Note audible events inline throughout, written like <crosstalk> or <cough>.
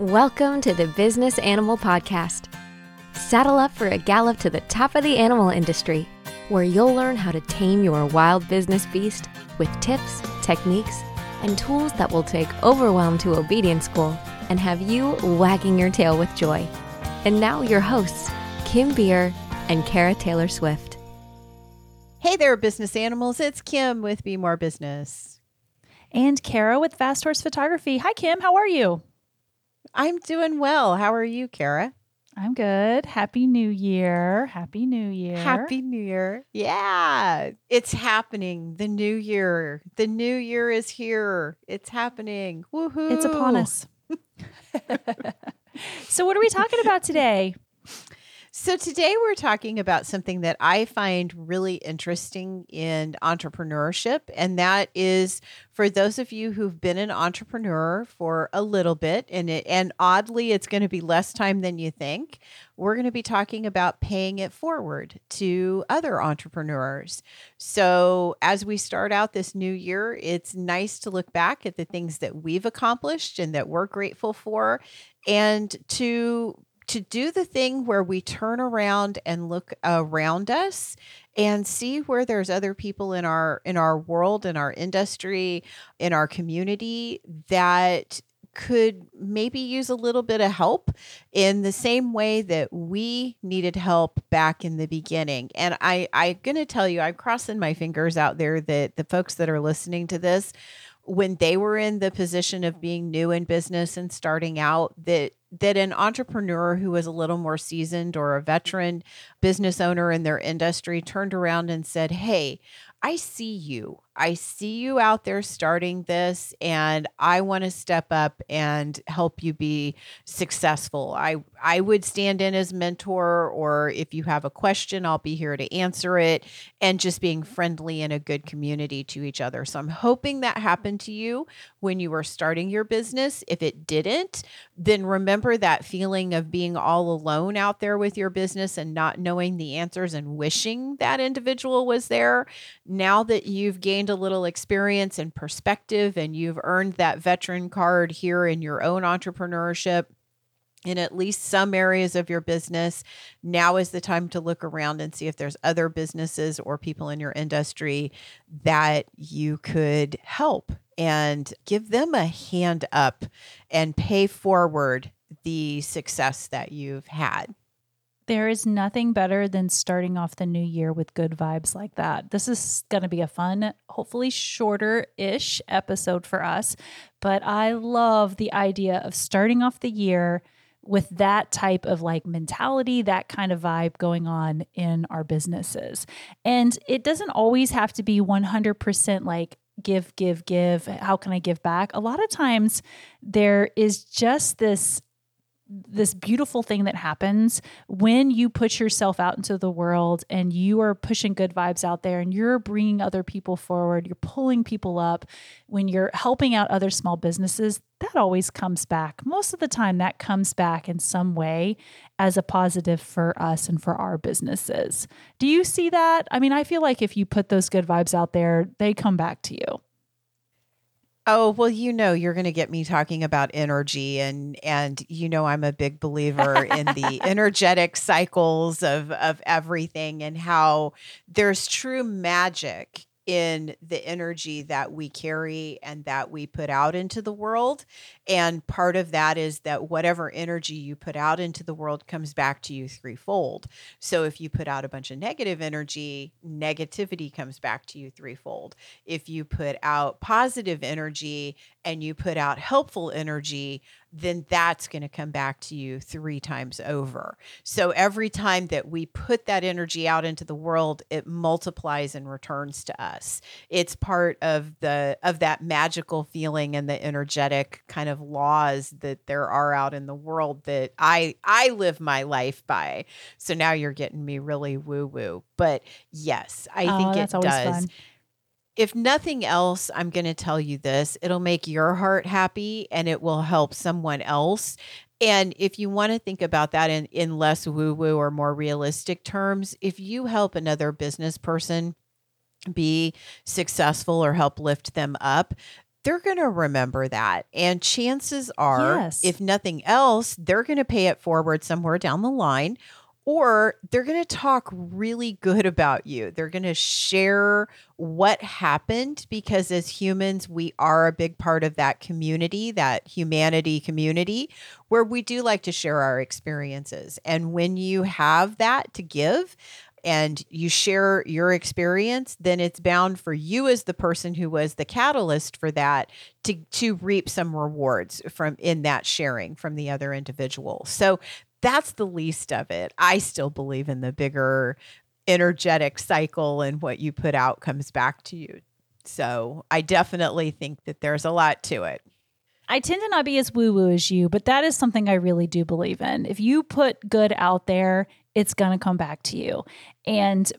Welcome to the Business Animal Podcast. Saddle up for a gallop to the top of the animal industry, where you'll learn how to tame your wild business beast with tips, techniques, and tools that will take overwhelm to obedience school and have you wagging your tail with joy. And now, your hosts, Kim Beer and Cara Taylor Swift. Hey there, business animals. It's Kim with Be More Business. And Cara with Fast Horse Photography. Hi, Kim. How are you? I'm doing well. How are you, Cara? I'm good. Happy New Year. Happy New Year. Happy New Year. Yeah, it's happening. The new year. The new year is here. It's happening. Woohoo. It's upon us. <laughs> so, what are we talking about today? So, today we're talking about something that I find really interesting in entrepreneurship. And that is for those of you who've been an entrepreneur for a little bit, and, it, and oddly, it's going to be less time than you think. We're going to be talking about paying it forward to other entrepreneurs. So, as we start out this new year, it's nice to look back at the things that we've accomplished and that we're grateful for, and to to do the thing where we turn around and look around us and see where there's other people in our in our world in our industry in our community that could maybe use a little bit of help in the same way that we needed help back in the beginning. And I, I'm going to tell you, I'm crossing my fingers out there that the folks that are listening to this, when they were in the position of being new in business and starting out, that that an entrepreneur who was a little more seasoned or a veteran business owner in their industry turned around and said, Hey, I see you. I see you out there starting this, and I want to step up and help you be successful. I, I would stand in as mentor, or if you have a question, I'll be here to answer it, and just being friendly in a good community to each other. So I'm hoping that happened to you when you were starting your business. If it didn't, then remember that feeling of being all alone out there with your business and not knowing the answers and wishing that individual was there. Now that you've gained a little experience and perspective and you've earned that veteran card here in your own entrepreneurship in at least some areas of your business, now is the time to look around and see if there's other businesses or people in your industry that you could help and give them a hand up and pay forward the success that you've had. There is nothing better than starting off the new year with good vibes like that. This is going to be a fun, hopefully shorter ish episode for us. But I love the idea of starting off the year with that type of like mentality, that kind of vibe going on in our businesses. And it doesn't always have to be 100% like, give, give, give. How can I give back? A lot of times there is just this this beautiful thing that happens when you put yourself out into the world and you are pushing good vibes out there and you're bringing other people forward, you're pulling people up, when you're helping out other small businesses, that always comes back. Most of the time, that comes back in some way as a positive for us and for our businesses. Do you see that? I mean, I feel like if you put those good vibes out there, they come back to you. Oh, well, you know, you're going to get me talking about energy and and you know I'm a big believer in the <laughs> energetic cycles of of everything and how there's true magic in the energy that we carry and that we put out into the world. And part of that is that whatever energy you put out into the world comes back to you threefold. So if you put out a bunch of negative energy, negativity comes back to you threefold. If you put out positive energy and you put out helpful energy, then that's going to come back to you three times over. So every time that we put that energy out into the world, it multiplies and returns to us. It's part of the of that magical feeling and the energetic kind of laws that there are out in the world that I I live my life by. So now you're getting me really woo woo. But yes, I oh, think it does. Fun if nothing else, I'm going to tell you this it'll make your heart happy and it will help someone else. And if you want to think about that in, in less woo woo or more realistic terms, if you help another business person be successful or help lift them up, they're going to remember that. And chances are, Yes. if nothing else, they're going to pay it forward somewhere down the line. Or they're going to talk really good about you. They're going to share what happened because, as humans, we are a big part of that community, that humanity community, where we do like to share our experiences. And when you have that to give, and you share your experience, then it's bound for you as the person who was the catalyst for that to to reap some rewards from in that sharing from the other individual. So that's the least of it. I still believe in the bigger energetic cycle and what you put out comes back to you. So I definitely think that there's a lot to it. I tend to not be as woo woo as you, but that is something I really do believe in. If you put good out there, it's going to come back to you. And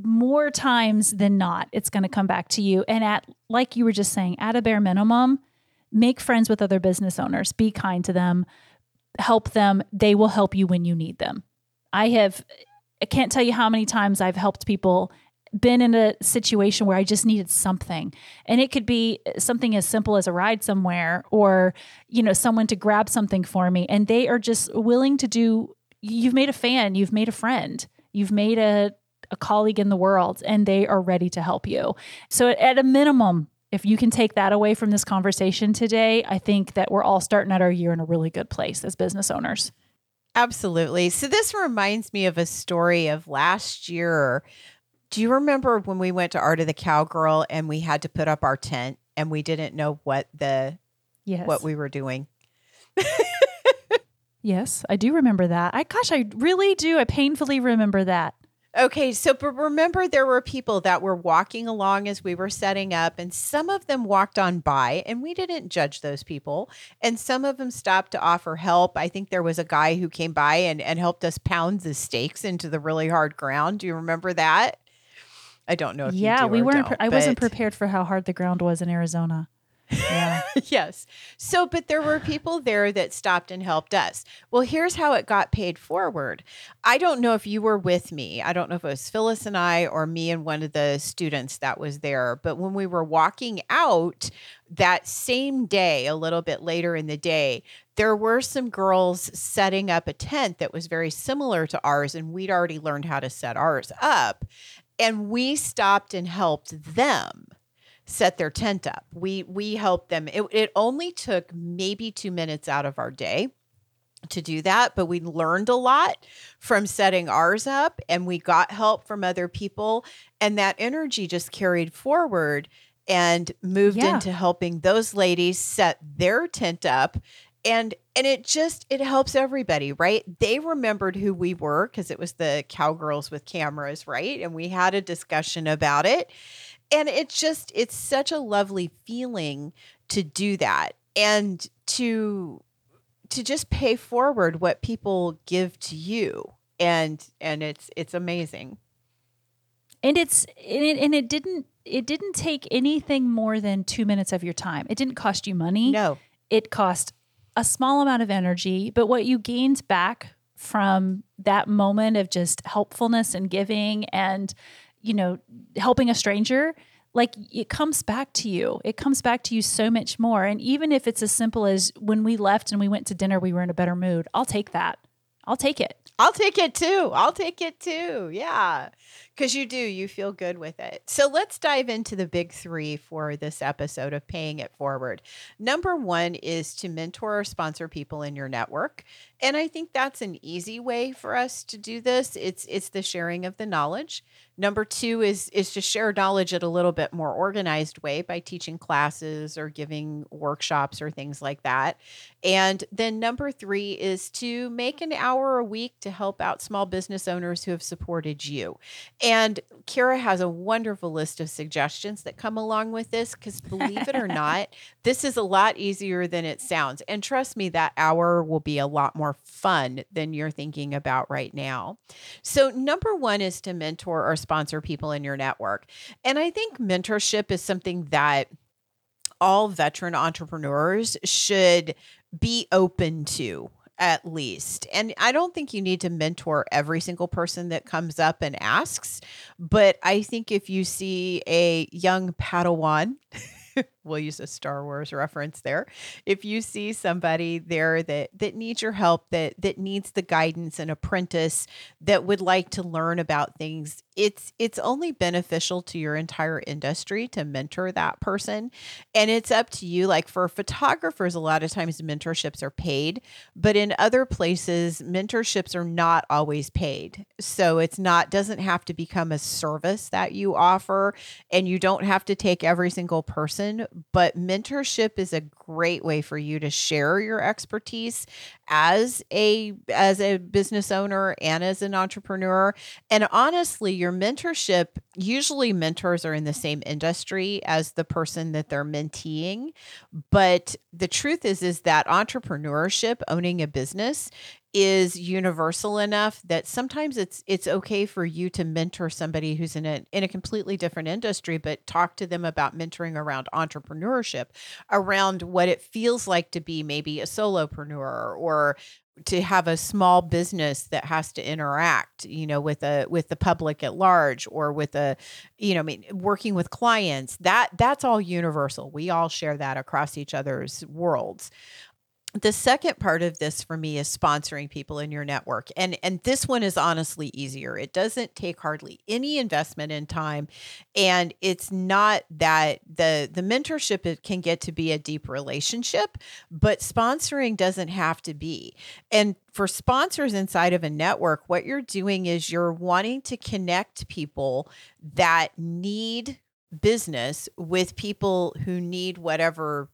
more times than not, it's going to come back to you. And at, like you were just saying, at a bare minimum, make friends with other business owners, be kind to them, help them. They will help you when you need them. I have, I can't tell you how many times I've helped people been in a situation where I just needed something. And it could be something as simple as a ride somewhere or, you know, someone to grab something for me. And they are just willing to do, you've made a fan, you've made a friend, you've made a, a colleague in the world, and they are ready to help you. So at a minimum, if you can take that away from this conversation today, I think that we're all starting out our year in a really good place as business owners. Absolutely. So this reminds me of a story of last year. Do you remember when we went to Art of the Cowgirl and we had to put up our tent and we didn't know what the Yes. what we were doing? <laughs> yes, I do remember that. I gosh, I really do. I painfully remember that. Okay, so but remember there were people that were walking along as we were setting up and some of them walked on by and we didn't judge those people and some of them stopped to offer help. I think there was a guy who came by and and helped us pound the stakes into the really hard ground. Do you remember that? I don't know if you yeah, we weren't. I wasn't prepared for how hard the ground was in Arizona. Yeah. <laughs> yes. So, but there were people there that stopped and helped us. Well, here's how it got paid forward. I don't know if you were with me. I don't know if it was Phyllis and I or me and one of the students that was there. But when we were walking out that same day, a little bit later in the day, there were some girls setting up a tent that was very similar to ours. And we'd already learned how to set ours up. And we stopped and helped them set their tent up. We we helped them. It, it only took maybe two minutes out of our day to do that, but we learned a lot from setting ours up and we got help from other people. And that energy just carried forward and moved Yeah. into helping those ladies set their tent up and and it just it helps everybody right they remembered who we were because it was the cowgirls with cameras right and we had a discussion about it and it's just it's such a lovely feeling to do that and to to just pay forward what people give to you and and it's it's amazing and it's and it, and it didn't it didn't take anything more than two minutes of your time. It didn't cost you money. no It cost a small amount of energy, but what you gained back from that moment of just helpfulness and giving and you know helping a stranger like it comes back to you it comes back to you so much more and even if it's as simple as when we left and we went to dinner we were in a better mood i'll take that i'll take it I'll take it too. I'll take it too. Yeah. Because you do, you feel good with it. So let's dive into the big three for this episode of Paying It Forward. Number one is to mentor or sponsor people in your network. And I think that's an easy way for us to do this. It's it's the sharing of the knowledge. Number two is is to share knowledge at a little bit more organized way by teaching classes or giving workshops or things like that. And then number three is to make an hour a week to help out small business owners who have supported you. Cara has a wonderful list of suggestions that come along with this because believe it or <laughs> not, this is a lot easier than it sounds. And trust me, that hour will be a lot more fun than you're thinking about right now. So, number one is to mentor or sponsor people in your network. And I think mentorship is something that all veteran entrepreneurs should be open to at least. And I don't think you need to mentor every single person that comes up and asks, but I think if you see a young Padawan <laughs> we'll use a Star Wars reference there. If you see somebody there that that needs your help, that that needs the guidance, an apprentice that would like to learn about things, it's it's only beneficial to your entire industry to mentor that person. And it's up to you. Like for photographers, a lot of times mentorships are paid, but in other places, mentorships are not always paid. So it's not doesn't have to become a service that you offer and you don't have to take every single person but mentorship is a great way for you to share your expertise as a as a business owner and as an entrepreneur. And honestly your mentorship usually mentors are in the same industry as the person that they're menteeing. But the truth is is that entrepreneurship owning a business is universal enough that sometimes it's it's okay for you to mentor somebody who's in a in a completely different industry but talk to them about mentoring around entrepreneurship around what it feels like to be maybe a solopreneur or to have a small business that has to interact you know with a with the public at large or with a you know I mean working with clients that that's all universal. We all share that across each other's worlds the second part of this for me is sponsoring people in your network. And and this one is honestly easier. It doesn't take hardly any investment in time. And it's not that the the mentorship it can get to be a deep relationship but sponsoring doesn't have to be. And for sponsors inside of a network what you're doing is you're wanting to connect people that need business with people who need whatever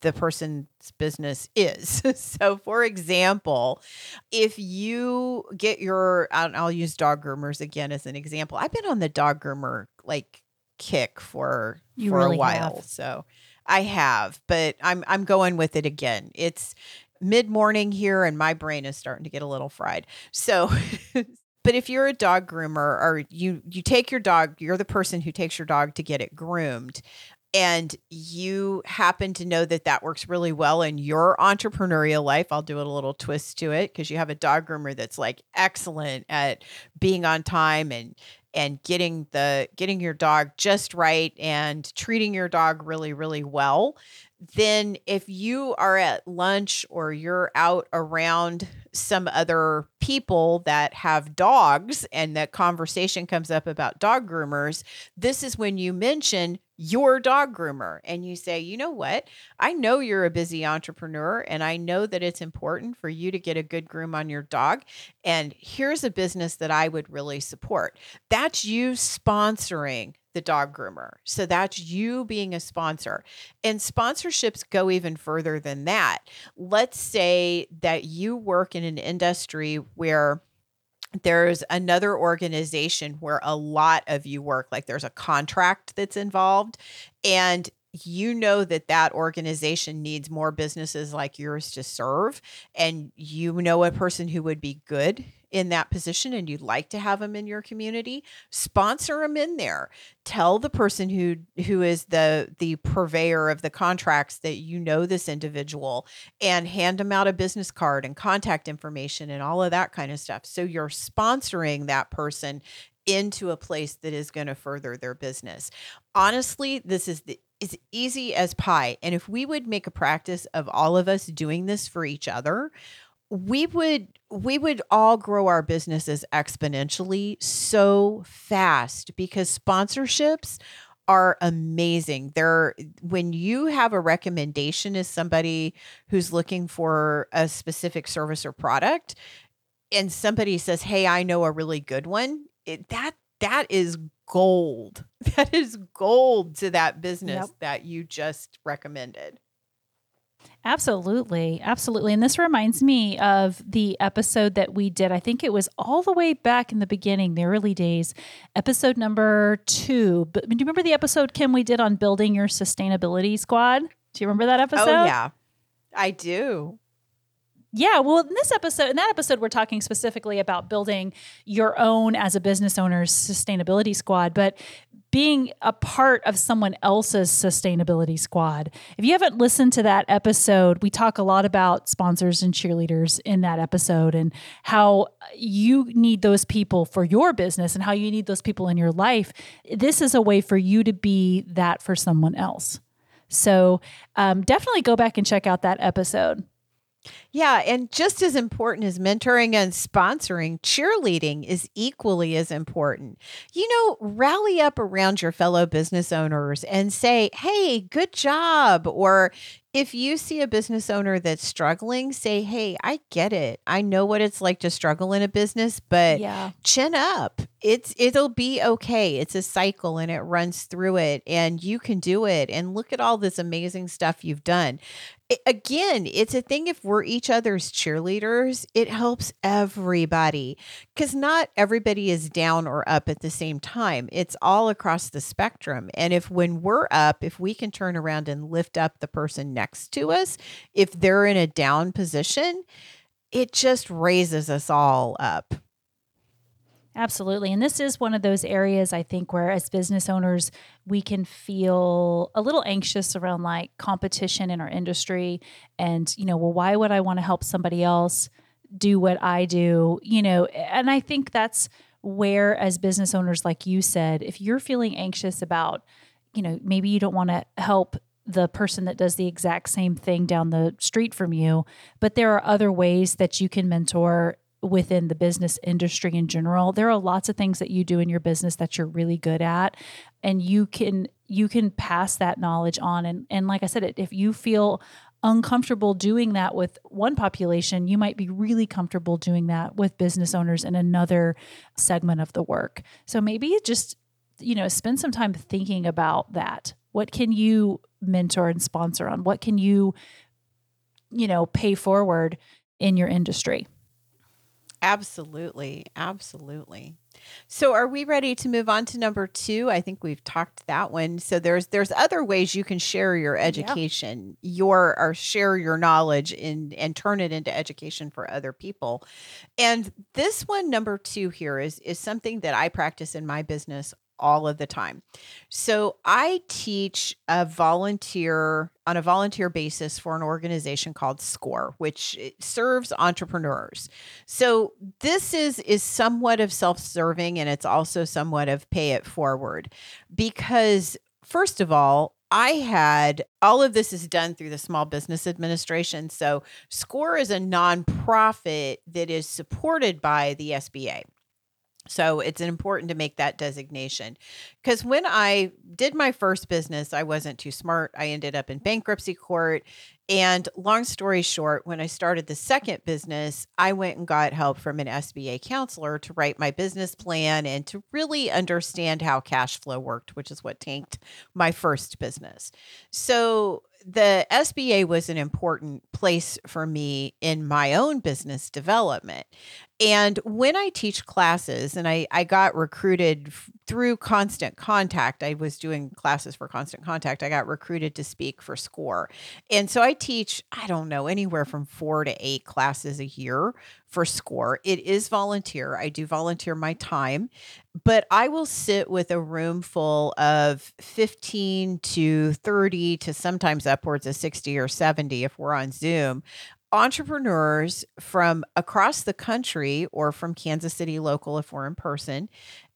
the person's business is. <laughs> so, for example, if you get your, I'll, use dog groomers again as an example. I've been on the dog groomer like kick for you for really a while, have. so I have, but I'm I'm going with it again. It's mid morning here, and my brain is starting to get a little fried. So. <laughs> But if you're a dog groomer or you you take your dog, you're the person who takes your dog to get it groomed and you happen to know that that works really well in your entrepreneurial life, I'll do a little twist to it because you have a dog groomer that's like excellent at being on time and and getting the getting your dog just right and treating your dog really really well. Then if you are at lunch or you're out around some other people that have dogs and that conversation comes up about dog groomers, this is when you mention your dog groomer and you say, you know what? I know you're a busy entrepreneur and I know that it's important for you to get a good groom on your dog. And here's a business that I would really support. That's you sponsoring the dog groomer. So that's you being a sponsor. And sponsorships go even further than that. Let's say that you work in an industry where there's another organization where a lot of you work like there's a contract that's involved and you know that that organization needs more businesses like yours to serve and you know a person who would be good in that position and you'd like to have them in your community sponsor them in there. Tell the person who who is the the purveyor of the contracts that you know this individual and hand them out a business card and contact information and all of that kind of stuff. So you're sponsoring that person into a place that is going to further their business. Honestly this is the is easy as pie. And if we would make a practice of all of us doing this for each other we would we would all grow our businesses exponentially so fast because sponsorships are amazing. They're when you have a recommendation as somebody who's looking for a specific service or product and somebody says, "Hey, I know a really good one." It, that that is gold. <laughs> That is gold to that business Yep. that you just recommended. Absolutely. Absolutely. And this reminds me of the episode that we did. I think it was all the way back in the beginning, the early days, episode number two. But do you remember the episode, Kim, we did on building your sustainability squad? Do you remember that oh, episode? Oh yeah. I do. Yeah, well, in this episode, in that episode, we're talking specifically about building your own as a business owner's sustainability squad, but being a part of someone else's sustainability squad. If you haven't listened to that episode, we talk a lot about sponsors and cheerleaders in that episode and how you need those people for your business and how you need those people in your life. This is a way for you to be that for someone else. So um, definitely go back and check out that episode. Yeah, and just as important as mentoring and sponsoring, cheerleading is equally as important. You know, rally up around your fellow business owners and say, hey, good job. Or if you see a business owner that's struggling, say, hey, I get it. I know what it's like to struggle in a business, but Yeah. chin up. It's it'll be okay. It's a cycle and it runs through it and you can do it. And look at all this amazing stuff you've done. I- again, it's a thing if we're each other's cheerleaders, it helps everybody because not everybody is down or up at the same time. It's all across the spectrum. And if when we're up, if we can turn around and lift up the person next to us, if they're in a down position, it just raises us all up. Absolutely. And this is one of those areas I think where, as business owners, we can feel a little anxious around like competition in our industry. And, you know, well, why would I want to help somebody else do what I do? You know, and I think that's where, as business owners, like you said, if you're feeling anxious about, you know, maybe you don't want to help the person that does the exact same thing down the street from you, but there are other ways that you can mentor within the business industry in general. There are lots of things that you do in your business that you're really good at and you can you can pass that knowledge on. And and like i said if you feel uncomfortable doing that with one population you might be really comfortable doing that with business owners in another segment of the work. So maybe just you know spend some time thinking about that. What can you mentor and sponsor on what can you you know pay forward in your industry Absolutely. Absolutely. So are we ready to move on to number 2? I think we've talked that one. So there's there's other ways you can share your education, your or share your knowledge in and turn it into education for other people. And this one number 2 here is is something that I practice in my business all of the time. So I teach a volunteer on a volunteer basis for an organization called SCORE, which eh, serves entrepreneurs. So this is is somewhat of self-serving and it's also somewhat of pay it forward because first of all, I had all of this is done through the Small Business Administration. So SCORE is a nonprofit that is supported by the SBA. So it's important to make that designation. Because when I did my first business, I wasn't too smart. I ended up in bankruptcy court. And long story short, when I started the second business, I went and got help from an SBA counselor to write my business plan and to really understand how cash flow worked, which is what tanked my first business. So the SBA was an important place for me in my own business development. And when I teach classes, and I, I got recruited f- through Constant Contact, I was doing classes for Constant Contact. I got recruited to speak for SCORE. And so I teach, I don't know, anywhere from four to eight classes a year for SCORE. It is volunteer. I do volunteer my time, but I will sit with a room full of 15 to 30 to sometimes upwards of 60 or 70 if we're on Zoom entrepreneurs from across the country or from Kansas City local if we're in person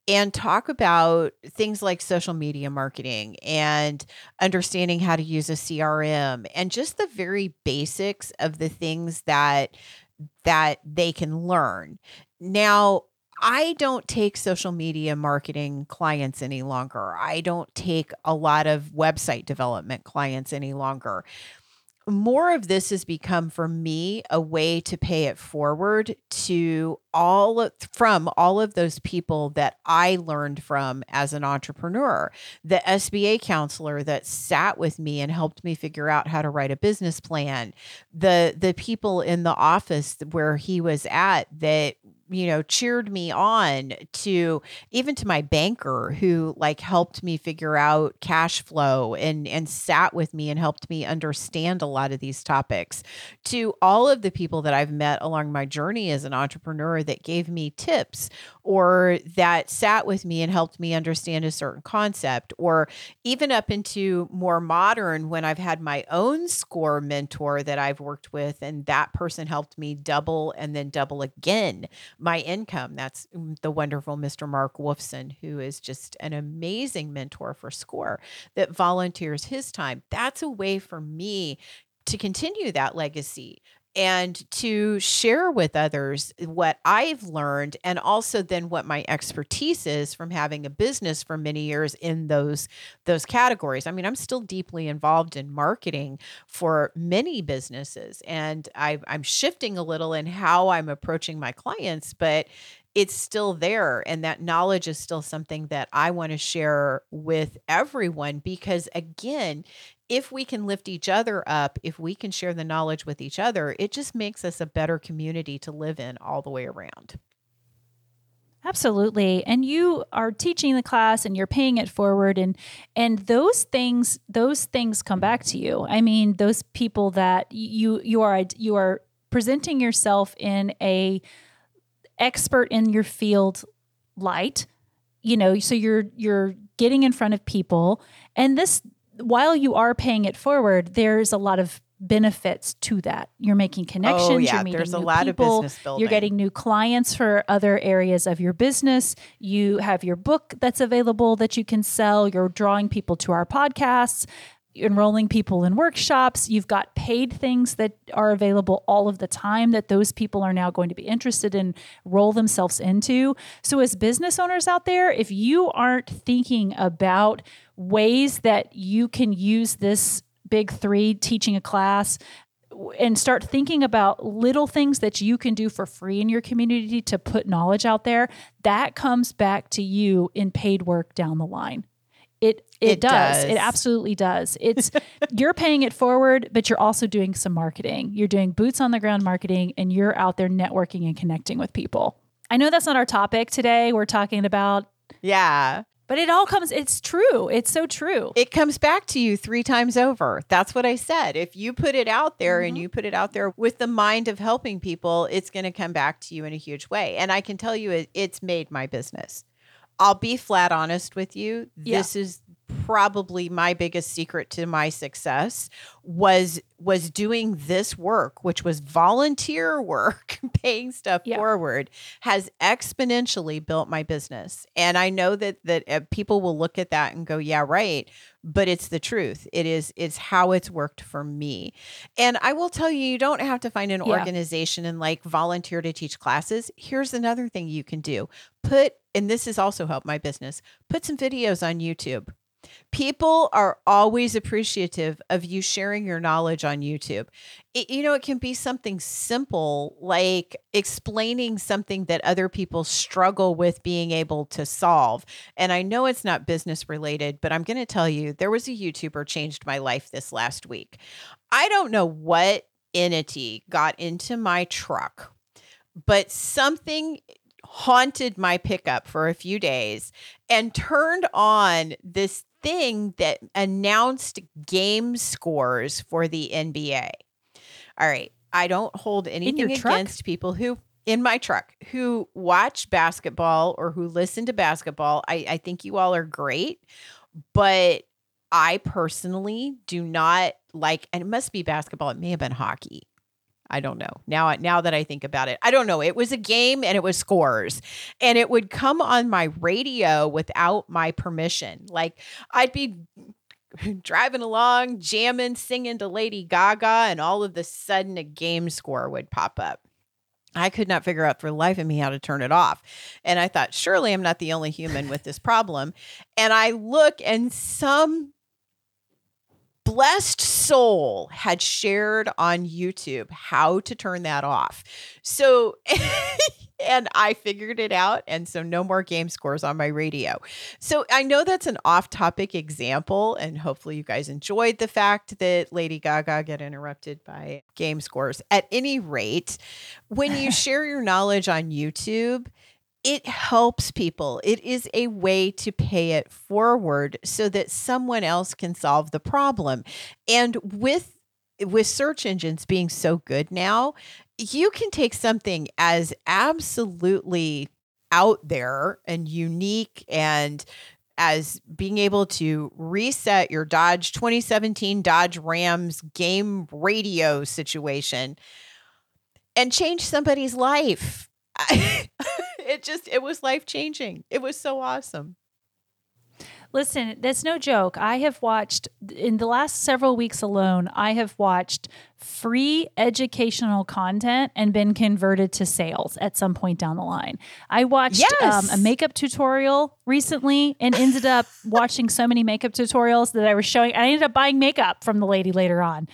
and talk about things like social media marketing and understanding how to use a CRM and just the very basics of the things that that they can learn. Now, I don't take social media marketing clients any longer. I don't take a lot of website development clients any longer more of this has become for me a way to pay it forward to all from all of those people that I learned from as an entrepreneur. The SBA counselor that sat with me and helped me figure out how to write a business plan. The the people in the office where he was at that you know cheered me on to even to my banker who like helped me figure out cash flow and and sat with me and helped me understand a lot of these topics. To all of the people that I've met along my journey as an entrepreneur that gave me tips or that sat with me and helped me understand a certain concept or even up into more modern when I've had my own score mentor that I've worked with and that person helped me double and then double again my income. That's mm, the wonderful Mr. Mark Wolfson, who is just an amazing mentor for SCORE that volunteers his time. That's a way for me to continue that legacy and to share with others what I've learned and also then what my expertise is from having a business for many years in those those categories. I mean, I'm still deeply involved in marketing for many businesses and I I'm shifting a little in how I'm approaching my clients, but it's still there and that knowledge is still something that I want to share with everyone because again if we can lift each other up, if we can share the knowledge with each other, it just makes us a better community to live in all the way around. Absolutely. And you are teaching the class and you're paying it forward and and those things those things come back to you. I mean, those people that you you are you are presenting yourself in a expert in your field light, you know, so you're you're getting in front of people and this while you are paying it forward, there's a lot of benefits to that. You're making oh, connections. Oh, yeah. You're meeting There's a lot people, of business building. You're getting new clients for other areas of your business. You have your book that's available that you can sell. You're drawing people to our podcasts enrolling people in workshops. You've got paid things that are available all of the time that those people are now going to be interested in roll themselves into. So as business owners out there, if you aren't thinking about ways that you can use this big 3 teaching a class and start thinking about little things that you can do for free in your community to put knowledge out there, that comes back to you in paid work down the line. It it, it does. does. It absolutely does. <laughs> It's you're paying it forward, but you're also doing some marketing. You're doing boots on the ground marketing and you're out there networking and connecting with people. I know that's not our topic today. We're talking about Yeah. But it all comes, it's true. It's so true. It comes back to you three times over. That's what I said. If you put it out there mm-hmm. and you put it out there with the mind of helping people, it's going to come back to you in a huge way. And I can tell you, it, it's made my business. I'll be flat honest with you. Yeah. This is probably my biggest secret to my success was was doing this work which was volunteer <laughs> work paying stuff yeah. forward has exponentially built my business. And i know that that uh, people will look at that and go yeah right. But it's the truth. It is it's how it's worked for me. And i will tell you you don't have to find an yeah. organization and like volunteer to teach classes. Here's another thing you can do. Put and this has also helped my business put some videos on youtube People are always appreciative of you sharing your knowledge on YouTube. It, you know, it can be something simple like explaining something that other people struggle with being able to solve. And I know it's not business related, but I'm going to tell you there was a YouTuber changed my life this last week. I don't know what entity got into my truck, but something haunted my pickup for a few days and turned on this thing that announced game scores for the NBA. All right. I don't hold anything against people who in my truck who watch basketball or who listen to basketball. I, I think you all are great, but I personally do not like, and it must be basketball. It may have been hockey. I don't know. Now now that I think about it. I don't know. It was a game and it was scores. And it would come on my radio without my permission. Like I'd be <laughs> driving along, jamming, singing to Lady Gaga, and all of a sudden a game score would pop up. I could not figure out for the life of me how to turn it off. And I thought, surely I'm not the only human with this problem. And I look, and some blessed soul had shared on YouTube how to turn that off. So, <laughs> and I figured it out. And so, no more game scores on my radio. So, I know that's an off topic example. And hopefully, you guys enjoyed the fact that Lady Gaga get interrupted by game scores. At any rate, when you <laughs> share your knowledge on YouTube, it helps people. It is a way to pay it forward so that someone else can solve the problem. And with with search engines being so good now, you can take something as absolutely out there and unique and as being able to reset your Dodge 2017 Dodge Rams game radio situation and change somebody's life <laughs> it just it was life changing. It was so awesome. Listen, that's no joke. I have watched in the last several weeks alone, I have watched free educational content and been converted to sales at some point down the line. I watched yes. um, a makeup tutorial recently and ended up <laughs> watching so many makeup tutorials that I was showing. I ended up buying makeup from the lady later on.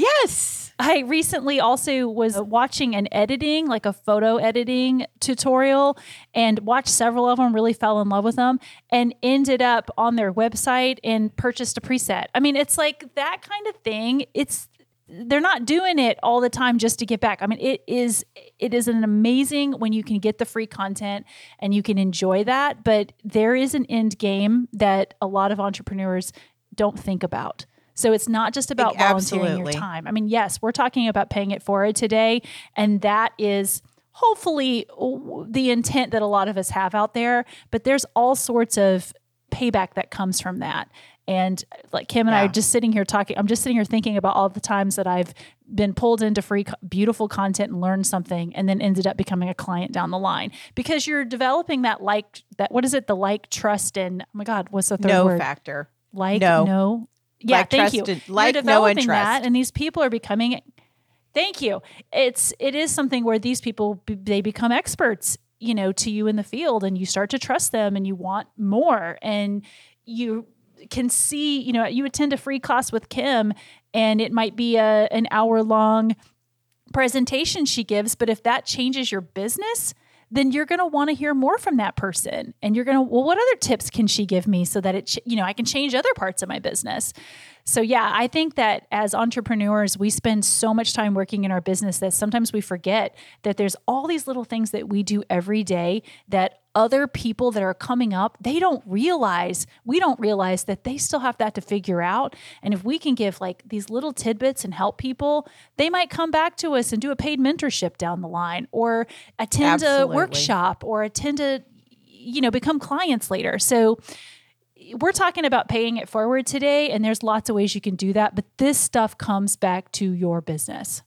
Yes. I recently also was oh. watching an editing, like a photo editing tutorial, and watched several of them, really fell in love with them, and ended up on their website and purchased a preset. I mean, it's like that kind of thing. It's they're not doing it all the time just to get back. I mean, it is it is an amazing when you can get the free content and you can enjoy that, but there is an end game that a lot of entrepreneurs don't think about. So it's not just about volunteering Absolutely. your time. I mean, yes, we're talking about paying it forward today, and that is hopefully the intent that a lot of us have out there, but there's all sorts of payback that comes from that. And like Kim and I are just sitting here talking, I'm just sitting here thinking about all the times that I've been pulled into free, beautiful content and learned something and then ended up becoming a client down the line because you're developing that like, that, what is it? The like, trust, and oh my God, what's the third no word? factor. Like, No. no. Yeah, Like, thank you. You're like, and developing trust. that, and these people are becoming. Thank you. It's it is something where these people they become experts, you know, to you in the field, and you start to trust them, and you want more, and you can see, you know, you attend a free class with Kim, and it might be a an hour long presentation she gives, but if that changes your business, then you're going to want to hear more from that person and you're going to well what other tips can she give me so that it ch- you know I can change other parts of my business. So yeah, I think that as entrepreneurs, we spend so much time working in our business that sometimes we forget that there's all these little things that we do every day that other people that are coming up, they don't realize, we don't realize that they still have that to figure out. And if we can give like these little tidbits and help people, they might come back to us and do a paid mentorship down the line or attend Absolutely. a workshop or attend a you know, become clients later. So we're talking about paying it forward today, and there's lots of ways you can do that, but this stuff comes back to your business.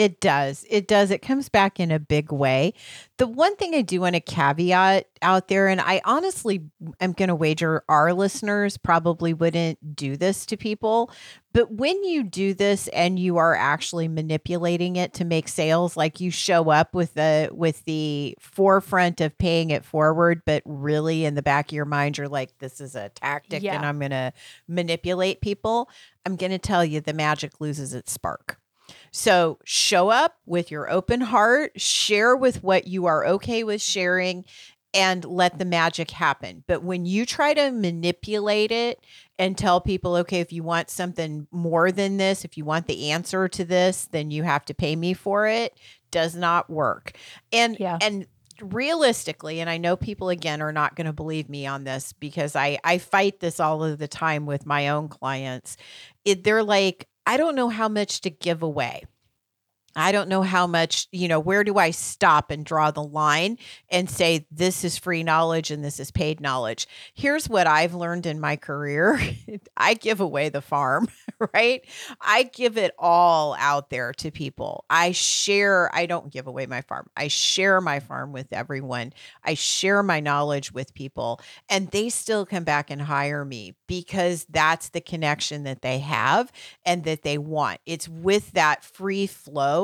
It does. It does. It comes back in a big way. The one thing I do want to caveat out there, and I honestly am going to wager our listeners probably wouldn't do this to people, but when you do this and you are actually manipulating it to make sales, like you show up with the with the forefront of paying it forward, but really in the back of your mind, you're like, this is a tactic, Yeah. and I'm going to manipulate people. I'm going to tell you, the magic loses its spark. So show up with your open heart, share with what you are okay with sharing, and let the magic happen. But when you try to manipulate it and tell people, okay, if you want something more than this, if you want the answer to this, then you have to pay me for it, does not work. And Yeah. and realistically, and I know people again are not going to believe me on this because I I fight this all of the time with my own clients. It, they're like, I don't know how much to give away. I don't know how much, you know, where do I stop and draw the line and say this is free knowledge and this is paid knowledge? Here's what I've learned in my career <laughs> I give away the farm, <laughs> right? I give it all out there to people. I share, I don't give away my farm. I share my farm with everyone. I share my knowledge with people, and they still come back and hire me because that's the connection that they have and that they want. It's with that free flow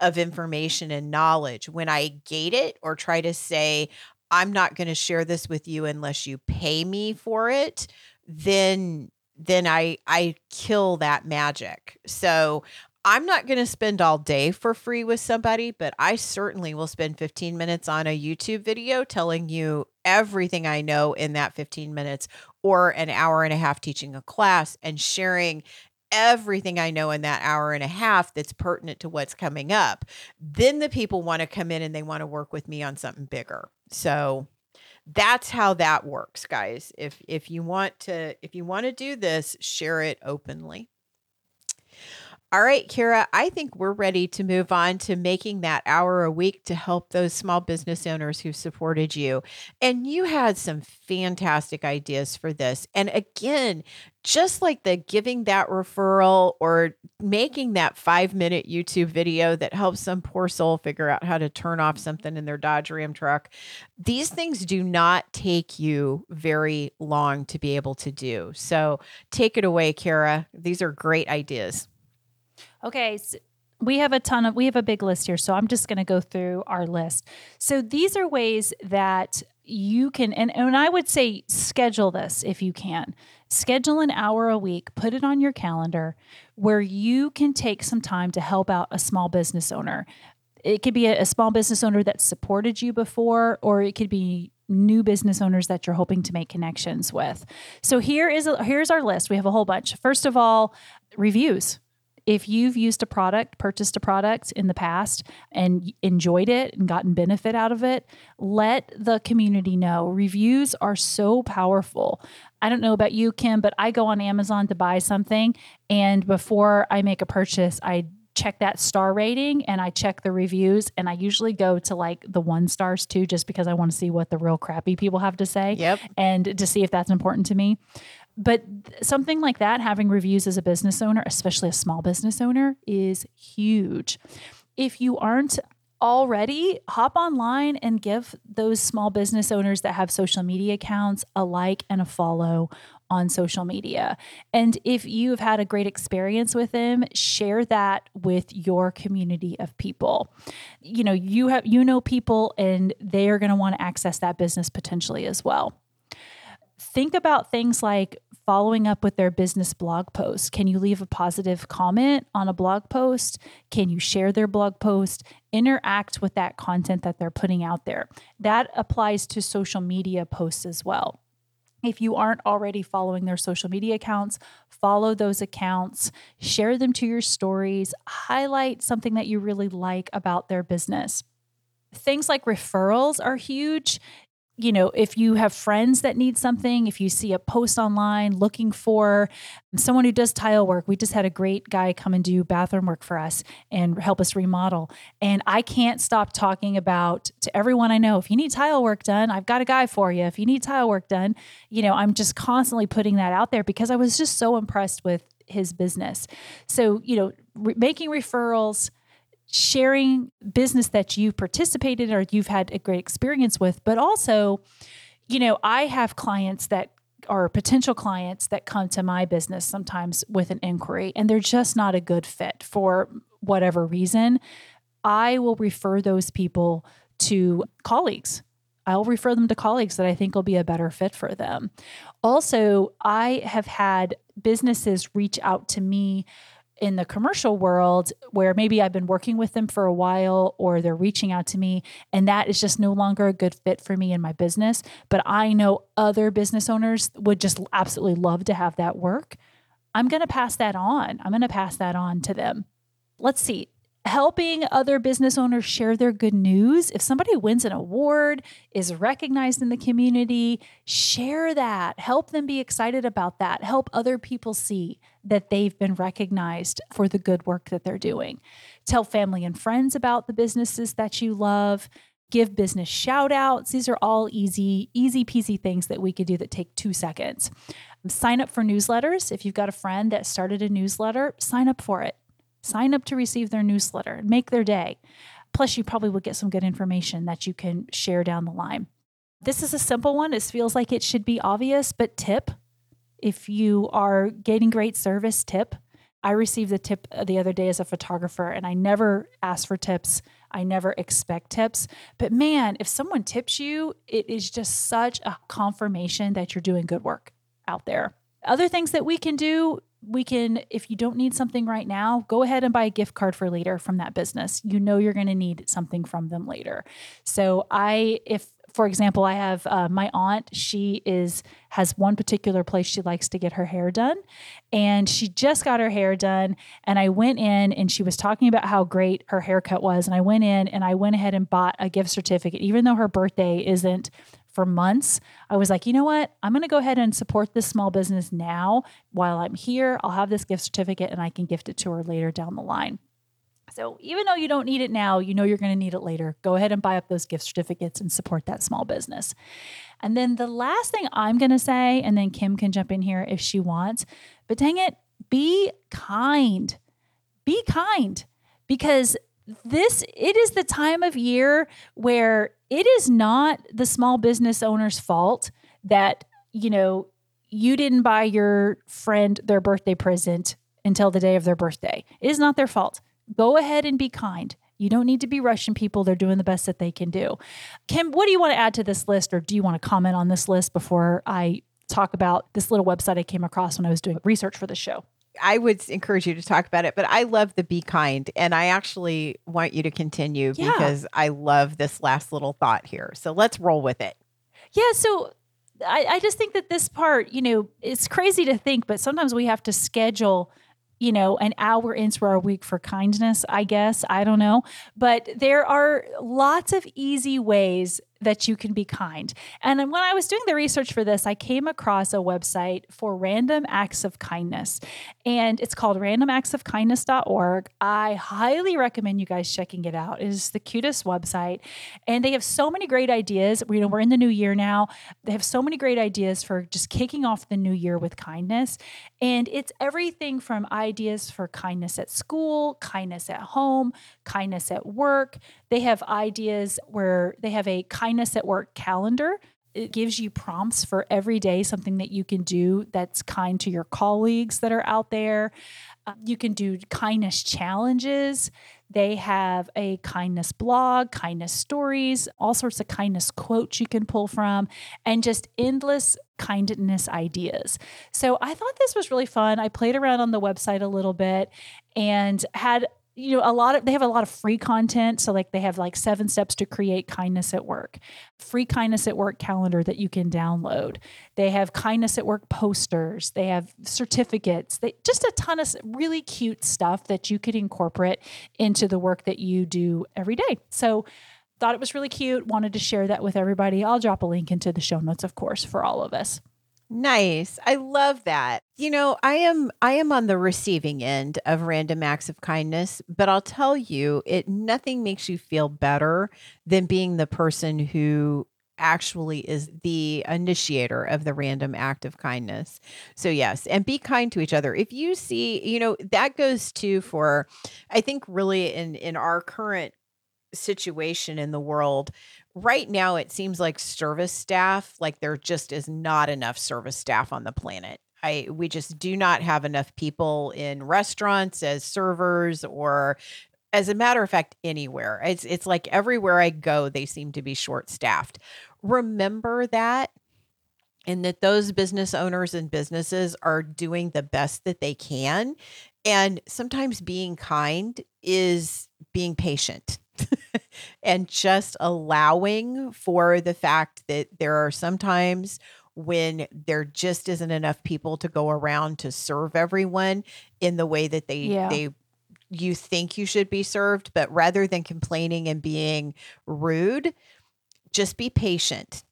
of information and knowledge. When I gate it or try to say, I'm not going to share this with you unless you pay me for it, then then I I kill that magic. So I'm not going to spend all day for free with somebody, but I certainly will spend 15 minutes on a YouTube video telling you everything I know in that 15 minutes or an hour and a half teaching a class and sharing everything I know in that hour and a half that's pertinent to what's coming up. Then the people want to come in and they want to work with me on something bigger. So that's how that works, guys. If if you want to if you want to do this, share it openly. All right, Cara, I think we're ready to move on to making that hour a week to help those small business owners who supported you. And you had some fantastic ideas for this. And again, just like the giving that referral or making that five minute YouTube video that helps some poor soul figure out how to turn off something in their Dodge Ram truck, these things do not take you very long to be able to do. So take it away, Cara. These are great ideas. Okay. So we have a ton of, we have a big list here. So I'm just going to go through our list. So these are ways that you can, and, and I would say schedule this if you can. Schedule an hour a week, put it on your calendar where you can take some time to help out a small business owner. It could be a, a small business owner that supported you before, or it could be new business owners that you're hoping to make connections with. So here is a, here's our list. We have a whole bunch. First of all, reviews if you've used a product, purchased a product in the past and enjoyed it and gotten benefit out of it, let the community know. Reviews are so powerful. I don't know about you, Kim, but I go on Amazon to buy something. And before I make a purchase, I check that star rating and I check the reviews and I usually go to like the one stars too just because I want to see what the real crappy people have to say yep. and to see if that's important to me but something like that, having reviews as a business owner, especially a small business owner, is huge. If you aren't already, hop online and give those small business owners that have social media accounts a like and a follow on social media. And if you've had a great experience with them, share that with your community of people. You know, you have you know people and they are going to want to access that business potentially as well. Think about things like following up with their business blog post? Can you leave a positive comment on a blog post? Can you share their blog post? Interact with that content that they're putting out there. That applies to social media posts as well. If you aren't already following their social media accounts, follow those accounts, share them to your stories, highlight something that you really like about their business. Things like referrals are huge you know, if you have friends that need something, if you see a post online looking for someone who does tile work, we just had a great guy come and do bathroom work for us and help us remodel. And I can't stop talking about to everyone I know, if you need tile work done, I've got a guy for you. If you need tile work done, you know, I'm just constantly putting that out there because I was just so impressed with his business. So, you know, re- making referrals, sharing business that you participated or you've had a great experience with, but also, you know, I have clients that are potential clients that come to my business sometimes with an inquiry and they're just not a good fit for whatever reason. I will refer those people to colleagues. I'll refer them to colleagues that I think will be a better fit for them. Also, I have had businesses reach out to me in the commercial world where maybe I've been working with them for a while or they're reaching out to me and that is just no longer a good fit for me in my business. But I know other business owners would just absolutely love to have that work. I'm going to pass that on. I'm going to pass that on to them. Let's see helping other business owners share their good news. If somebody wins an award, is recognized in the community, share that. Help them be excited about that. Help other people see that they've been recognized for the good work that they're doing. Tell family and friends about the businesses that you love. Give business shout outs. These are all easy, easy peasy things that we could do that take two seconds. Sign up for newsletters. If you've got a friend that started a newsletter, sign up for it Sign up to receive their newsletter and make their day. Plus, you probably will get some good information that you can share down the line. This is a simple one. It feels like it should be obvious, but tip. If you are getting great service, tip. I received a tip the other day as a photographer, and I never ask for tips. I never expect tips. But man, if someone tips you, it is just such a confirmation that you're doing good work out there. Other things that we can do we can, if you don't need something right now, go ahead and buy a gift card for later from that business. You know you're going to need something from them later. So I, if for example, I have uh, my aunt. She is has one particular place she likes to get her hair done, and she just got her hair done. And I went in, and she was talking about how great her haircut was. And I went in, and I went ahead and bought a gift certificate, even though her birthday isn't for months, I was like, you know what? I'm going to go ahead and support this small business now while I'm here. I'll have this gift certificate and I can gift it to her later down the line. So even though you don't need it now, you know you're going to need it later. Go ahead and buy up those gift certificates and support that small business. And then the last thing I'm going to say, and then Kim can jump in here if she wants, but dang it, be kind. Be kind because this it is the time of year where it is not the small business owner's fault that you know you didn't buy your friend their birthday present until the day of their birthday. It is not their fault. Go ahead and be kind. You don't need to be rushing people. They're doing the best that they can do. Kim what do you want to add to this list or do you want to comment on this list before i talk about this little website i came across when i was doing research for the show I would encourage you to talk about it, but I love the be kind. And I actually want you to continue Yeah. because I love this last little thought here. So let's roll with it. Yeah, so I, I just think that this part, you know, it's crazy to think, but sometimes we have to schedule, you know, an hour into our week for kindness, I guess. I don't know. But there are lots of easy ways that you can be kind. And when I was doing the research for this, I came across a website for random acts of kindness. And it's called randomactsofkindness.org. I highly recommend you guys checking it out. It is the cutest website. And they have so many great ideas. We know we're in the new year now. They have so many great ideas for just kicking off the new year with kindness. And it's everything from ideas for kindness at school, kindness at home, kindness at work. They have ideas where they have a kindness at work calendar. It gives you prompts for every day, something that you can do that's kind to your colleagues that are out there. Uh, you can do kindness challenges. They have a kindness blog, kindness stories, all sorts of kindness quotes you can pull from, and just endless kindness ideas. So I thought this was really fun. I played around on the website a little bit and had you know a lot of they have a lot of free content. So like they have like seven steps to create kindness at work. Free kindness at work calendar that you can download. They have kindness at work posters. They have certificates. They just a ton of really cute stuff that you could incorporate into the work that you do every day. So thought it was really cute. Wanted to share that with everybody. I'll drop a link into the show notes of course for all of us Nice. I love that. You know, I am I am on the receiving end of random acts of kindness, but I'll tell you, it nothing makes you feel better than being the person who actually is the initiator of the random act of kindness. So yes, and be kind to each other. If you see, you know, that goes to for I think really in in our current situation in the world right now it seems like service staff like there just is not enough service staff on the planet. I we just do not have enough people in restaurants as servers or as a matter of fact anywhere. It's it's like everywhere i go they seem to be short staffed remember that and that those business owners and businesses are doing the best that they can and sometimes being kind is being patient and just allowing for the fact that there are sometimes when there just isn't enough people to go around to serve everyone in the way that they Yeah. they you think you should be served but rather than complaining and being rude just be patient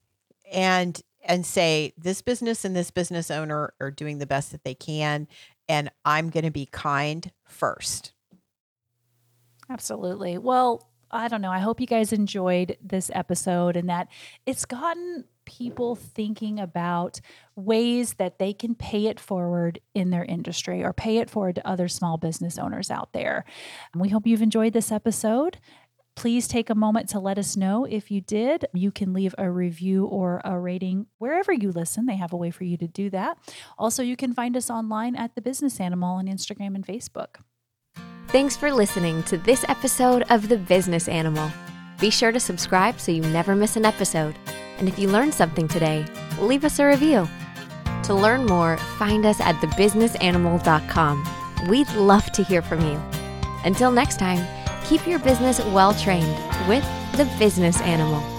and and say this business and this business owner are doing the best that they can and I'm going to be kind first Absolutely. Well, I don't know. I hope you guys enjoyed this episode and that it's gotten people thinking about ways that they can pay it forward in their industry or pay it forward to other small business owners out there. And we hope you've enjoyed this episode. Please take a moment to let us know if you did. You can leave a review or a rating wherever you listen. They have a way for you to do that. Also, you can find us online at The Business Animal on Instagram and Facebook. Thanks for listening to this episode of The Business Animal. Be sure to subscribe so you never miss an episode. And if you learned something today, leave us a review. To learn more, find us at thebusinessanimal.com. We'd love to hear from you. Until next time, keep your business well trained with The Business Animal.